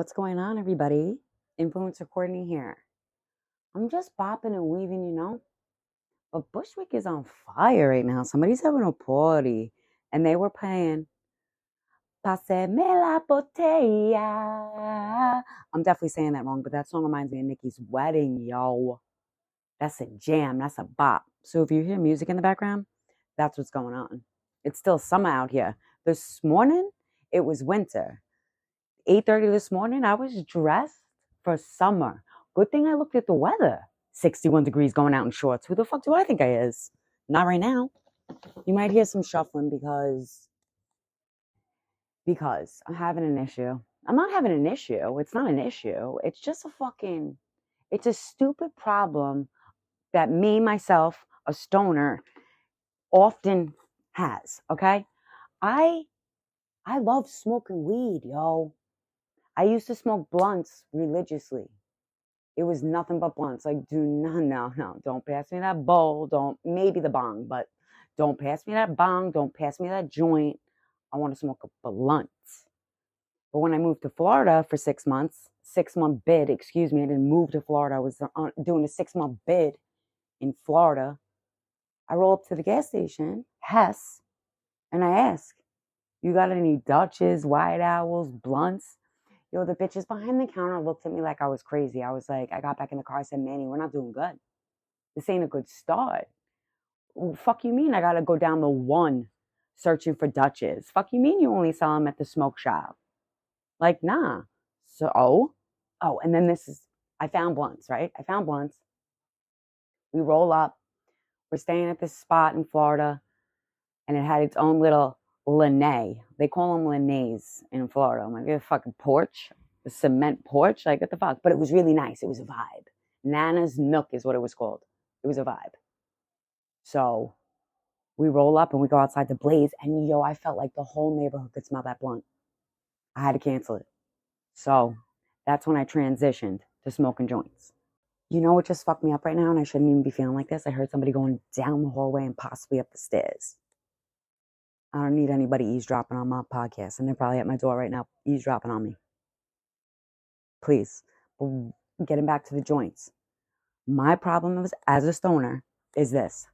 What's going on, everybody? Influencer Courtney here. I'm just bopping and weaving, you know. But Bushwick is on fire right now. Somebody's having a party, and they were playing Paseme la botella. I'm definitely saying that wrong, but that song reminds me of Nikki's wedding, yo. That's a jam. That's a bop. So if you hear music in the background, that's what's going on. It's still summer out here. This morning, it was winter. 8.30 this morning, I was dressed for summer. Good thing I looked at the weather. 61 degrees going out in shorts. Who the fuck do I think I is? Not right now. You might hear some shuffling because because I'm having an issue. I'm not having an issue. It's not an issue. It's just a fucking it's a stupid problem that me myself, a stoner, often has, okay? I I love smoking weed, yo. I used to smoke blunts religiously. It was nothing but blunts. Like, do not, no, no, don't pass me that bowl. Don't, maybe the bong, but don't pass me that bong. Don't pass me that joint. I want to smoke a blunt. But when I moved to Florida for six months, six month bid, excuse me, I didn't move to Florida. I was doing a six month bid in Florida. I roll up to the gas station, Hess, and I ask, You got any Dutches, White Owls, blunts? Yo, the bitches behind the counter looked at me like I was crazy. I was like, I got back in the car. I said, Manny, we're not doing good. This ain't a good start. Fuck you mean I gotta go down the one searching for Dutches? Fuck you mean you only sell them at the smoke shop? Like, nah. So, oh, oh, and then this is, I found blunts, right? I found blunts. We roll up. We're staying at this spot in Florida, and it had its own little lanai. They call them lanays in Florida. I'm like, a fucking porch, a cement porch. Like, what the fuck? But it was really nice. It was a vibe. Nana's Nook is what it was called. It was a vibe. So we roll up and we go outside the blaze, and yo, I felt like the whole neighborhood could smell that blunt. I had to cancel it. So that's when I transitioned to smoking joints. You know what just fucked me up right now, and I shouldn't even be feeling like this? I heard somebody going down the hallway and possibly up the stairs. I don't need anybody eavesdropping on my podcast, and they're probably at my door right now eavesdropping on me. Please, getting back to the joints. My problem as a stoner is this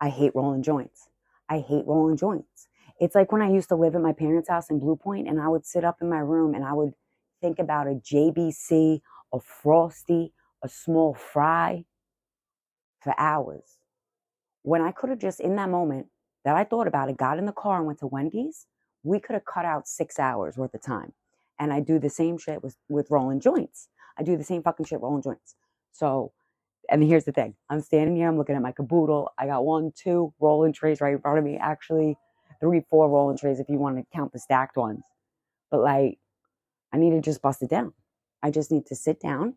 I hate rolling joints. I hate rolling joints. It's like when I used to live at my parents' house in Blue Point, and I would sit up in my room and I would think about a JBC, a Frosty, a small fry for hours. When I could have just, in that moment, that I thought about it, got in the car and went to Wendy's, we could have cut out six hours worth of time. And I do the same shit with, with rolling joints. I do the same fucking shit rolling joints. So, and here's the thing I'm standing here, I'm looking at my caboodle. I got one, two rolling trays right in front of me. Actually, three, four rolling trays if you want to count the stacked ones. But like, I need to just bust it down. I just need to sit down,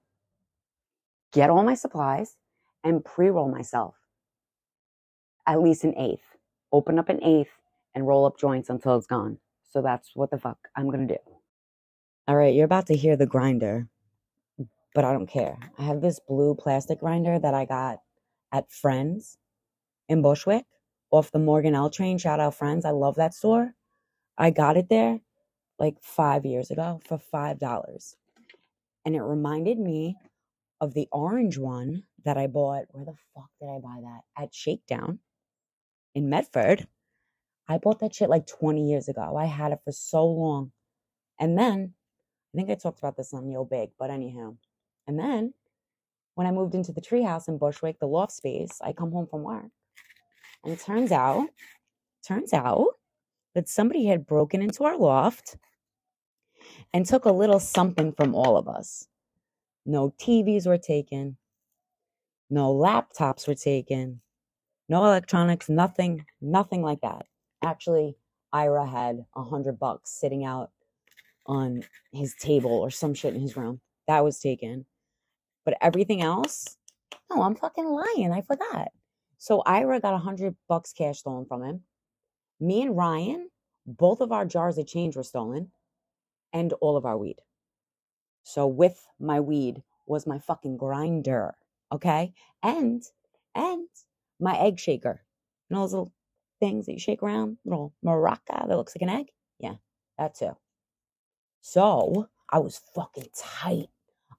get all my supplies, and pre roll myself at least an eighth open up an eighth and roll up joints until it's gone. So that's what the fuck I'm gonna do. All right, you're about to hear the grinder, but I don't care. I have this blue plastic grinder that I got at Friends in Bushwick off the Morgan L train. Shout out Friends. I love that store. I got it there like five years ago for five dollars. And it reminded me of the orange one that I bought. Where the fuck did I buy that? At Shakedown in Medford. I bought that shit like 20 years ago. I had it for so long. And then, I think I talked about this on Yo Big, but anyhow. And then, when I moved into the treehouse in Bushwick, the loft space, I come home from work. And it turns out, turns out that somebody had broken into our loft and took a little something from all of us. No TVs were taken. No laptops were taken no electronics, nothing, nothing like that. Actually, Ira had a hundred bucks sitting out on his table or some shit in his room. That was taken. But everything else, no, I'm fucking lying. I forgot. So Ira got a hundred bucks cash stolen from him. Me and Ryan, both of our jars of change were stolen, and all of our weed. So with my weed was my fucking grinder. Okay. And, and my egg shaker. You know those little things that you shake around, little maraca that looks like an egg? Yeah, that too. So I was fucking tight.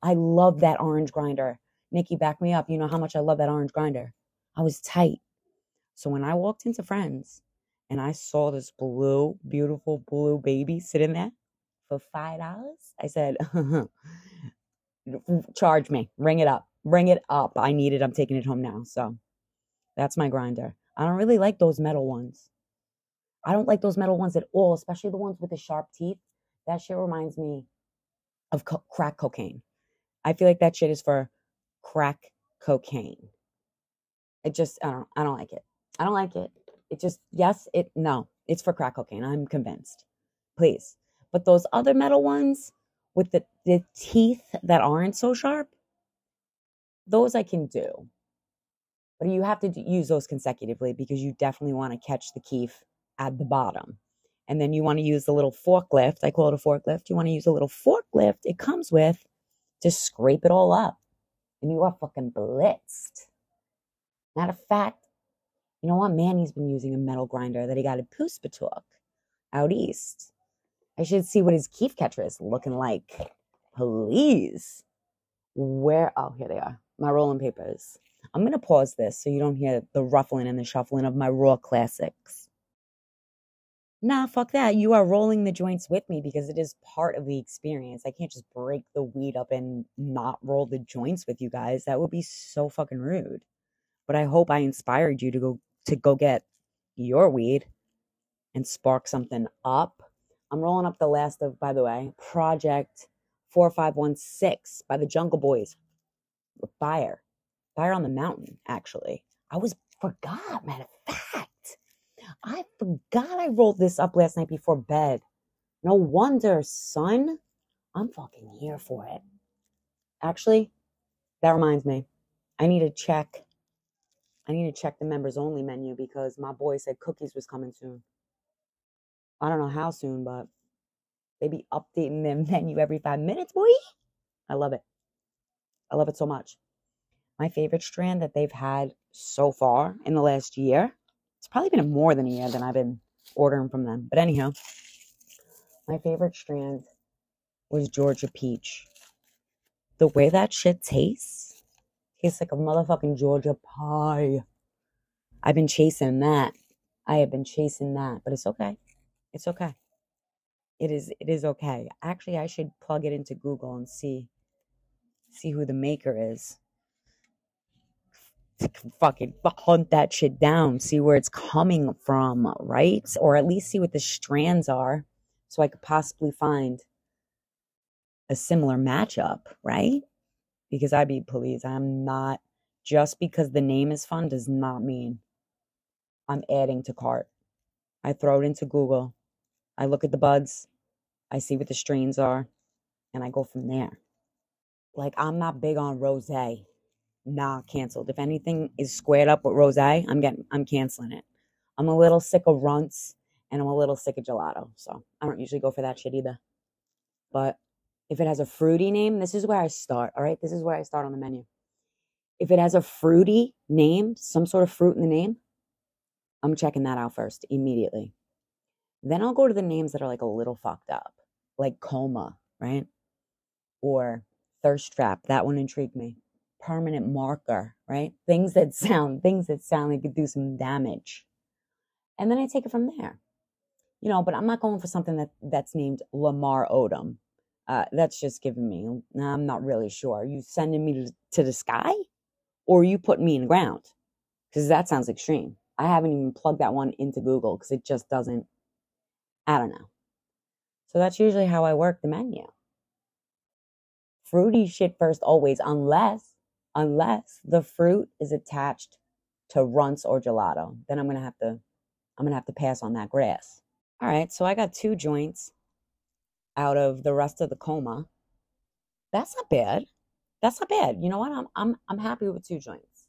I love that orange grinder. Nikki, back me up. You know how much I love that orange grinder. I was tight. So when I walked into Friends and I saw this blue, beautiful blue baby sitting there for five dollars, I said, charge me, ring it up, bring it up. I need it. I'm taking it home now. So that's my grinder. I don't really like those metal ones. I don't like those metal ones at all, especially the ones with the sharp teeth. That shit reminds me of co- crack cocaine. I feel like that shit is for crack cocaine. It just I don't I don't like it. I don't like it. It just yes, it no, it's for crack cocaine. I'm convinced. Please. But those other metal ones with the, the teeth that aren't so sharp, those I can do. But you have to use those consecutively because you definitely want to catch the keef at the bottom. And then you want to use the little forklift. I call it a forklift. You want to use a little forklift it comes with to scrape it all up. And you are fucking blitzed. Matter of fact, you know what? Manny's been using a metal grinder that he got at Poospatuck out east. I should see what his keef catcher is looking like. Please. Where? Oh, here they are. My rolling papers. I'm going to pause this so you don't hear the ruffling and the shuffling of my raw classics. Nah, fuck that. You are rolling the joints with me because it is part of the experience. I can't just break the weed up and not roll the joints with you guys. That would be so fucking rude. But I hope I inspired you to go to go get your weed and spark something up. I'm rolling up the last of, by the way, Project 4516 by the Jungle Boys. Fire. Fire on the Mountain, actually. I was forgot, matter of fact. I forgot I rolled this up last night before bed. No wonder, son. I'm fucking here for it. Actually, that reminds me. I need to check. I need to check the members only menu because my boy said cookies was coming soon. I don't know how soon, but they be updating their menu every five minutes, boy. I love it. I love it so much. My favorite strand that they've had so far in the last year it's probably been more than a year than I've been ordering from them. But anyhow, my favorite strand was Georgia Peach. The way that shit tastes, tastes like a motherfucking Georgia pie. I've been chasing that. I have been chasing that, but it's okay. It's okay. It is it is okay. Actually, I should plug it into Google and see see who the maker is fucking hunt that shit down, see where it's coming from, right? Or at least see what the strands are so I could possibly find a similar matchup, right? Because I be please, I'm not just because the name is fun does not mean I'm adding to cart. I throw it into Google. I look at the buds, I see what the strains are, and I go from there. Like I'm not big on rosé nah, canceled. If anything is squared up with rose, I'm getting I'm canceling it. I'm a little sick of runts and I'm a little sick of gelato. So I don't usually go for that shit either. But if it has a fruity name, this is where I start. All right. This is where I start on the menu. If it has a fruity name, some sort of fruit in the name, I'm checking that out first immediately. Then I'll go to the names that are like a little fucked up, like coma, right? Or thirst trap. That one intrigued me permanent marker, right? Things that sound, things that sound like could do some damage. And then I take it from there. You know, but I'm not going for something that that's named Lamar Odom. Uh, that's just giving me, I'm not really sure. Are you sending me to, to the sky or you putting me in the ground? Because that sounds extreme. I haven't even plugged that one into Google because it just doesn't, I don't know. So that's usually how I work the menu. Fruity shit first always, unless unless the fruit is attached to runts or gelato. Then I'm gonna have to I'm gonna have to pass on that grass. All right, so I got two joints out of the rest of the coma. That's not bad. That's not bad. You know what? I'm I'm I'm happy with two joints.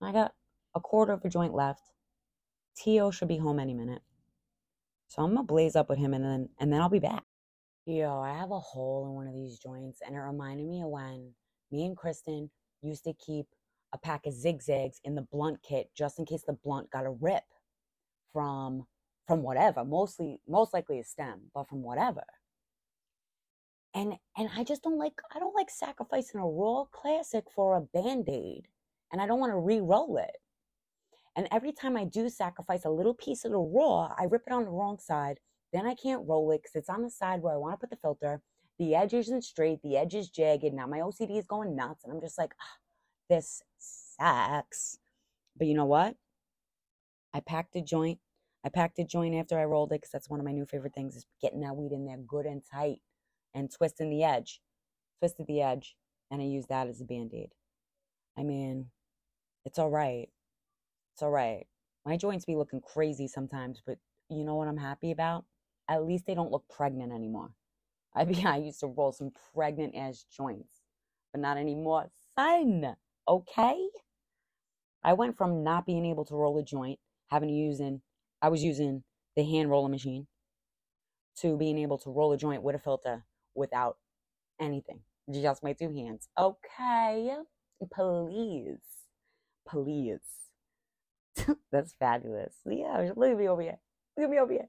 I got a quarter of a joint left. Tio should be home any minute. So I'm gonna blaze up with him and then and then I'll be back. Yo, I have a hole in one of these joints and it reminded me of when me and Kristen used to keep a pack of zigzags in the blunt kit just in case the blunt got a rip from from whatever mostly most likely a stem but from whatever and and I just don't like I don't like sacrificing a raw classic for a band-aid. And I don't want to re-roll it. And every time I do sacrifice a little piece of the raw, I rip it on the wrong side. Then I can't roll it because it's on the side where I want to put the filter. The edge isn't straight, the edge is jagged. Now my OCD is going nuts. And I'm just like, ah, this sucks. But you know what? I packed a joint. I packed a joint after I rolled it because that's one of my new favorite things is getting that weed in there good and tight and twisting the edge. Twisted the edge, and I used that as a band aid. I mean, it's all right. It's all right. My joints be looking crazy sometimes, but you know what I'm happy about? At least they don't look pregnant anymore. I I used to roll some pregnant ass joints, but not anymore. Son, okay? I went from not being able to roll a joint, having to use in, I was using the hand roller machine, to being able to roll a joint with a filter without anything, just my two hands. Okay, please, please. That's fabulous. Yeah, look at me over here. Look at me over here.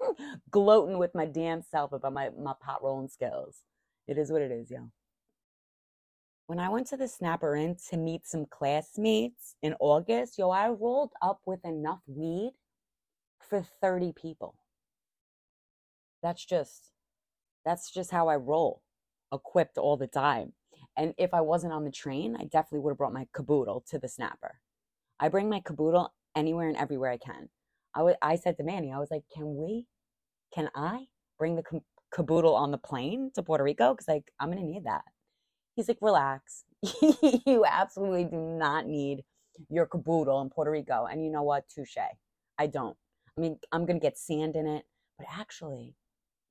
Gloating with my damn self about my, my pot rolling skills. It is what it is, yo. When I went to the Snapper Inn to meet some classmates in August, yo, I rolled up with enough weed for 30 people. That's just that's just how I roll, equipped all the time. And if I wasn't on the train, I definitely would have brought my caboodle to the snapper. I bring my caboodle anywhere and everywhere I can. I, w- I said to Manny, I was like, can we, can I bring the caboodle on the plane to Puerto Rico? Because like, I'm going to need that. He's like, relax. you absolutely do not need your caboodle in Puerto Rico. And you know what? Touche. I don't. I mean, I'm going to get sand in it, but actually,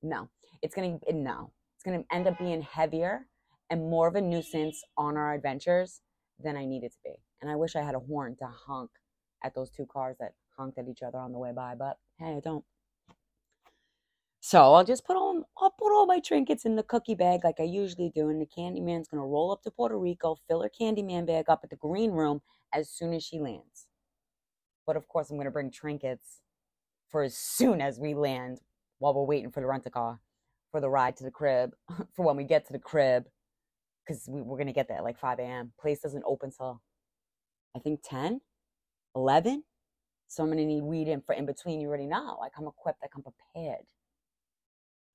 no it's going to no it's going to end up being heavier and more of a nuisance on our adventures than i need it to be and i wish i had a horn to honk at those two cars that honked at each other on the way by but hey i don't so I'll just put on I'll put all my trinkets in the cookie bag like I usually do, and the Candyman's gonna roll up to Puerto Rico, fill her Candyman bag up at the green room as soon as she lands. But of course, I'm gonna bring trinkets for as soon as we land while we're waiting for the rent a car for the ride to the crib, for when we get to the crib, because we, we're going to get there at like 5 a.m. Place doesn't open till, I think, 10, 11. So I'm going to need weed in for in between. You already know. Like I'm equipped, like I'm prepared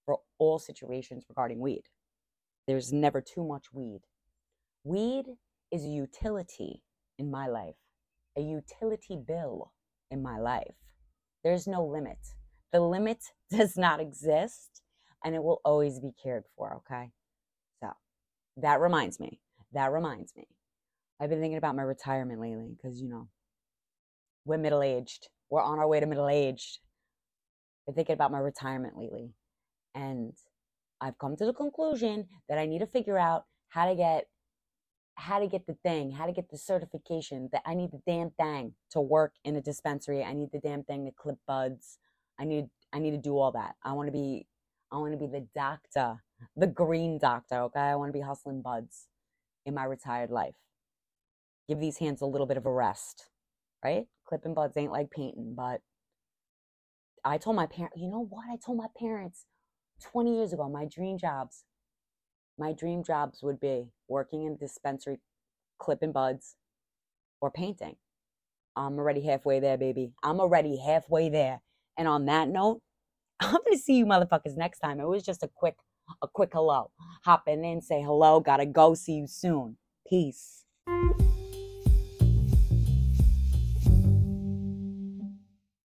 for all situations regarding weed. There's never too much weed. Weed is a utility in my life, a utility bill in my life. There's no limit. The limit does not exist and it will always be cared for, okay? So that reminds me. That reminds me. I've been thinking about my retirement lately because, you know, we're middle aged. We're on our way to middle aged. Been thinking about my retirement lately. And I've come to the conclusion that I need to figure out how to get how to get the thing, how to get the certification, that I need the damn thing to work in a dispensary. I need the damn thing to clip buds. I need I need to do all that. I want to be I want to be the doctor, the green doctor, okay? I want to be hustling buds in my retired life. Give these hands a little bit of a rest, right? Clipping buds ain't like painting, but I told my parents, you know what? I told my parents 20 years ago, my dream jobs, my dream jobs would be working in a dispensary, clipping buds, or painting. I'm already halfway there, baby. I'm already halfway there. And on that note, I'm gonna see you motherfuckers next time. It was just a quick, a quick hello. Hopping in, say hello, gotta go, see you soon. Peace.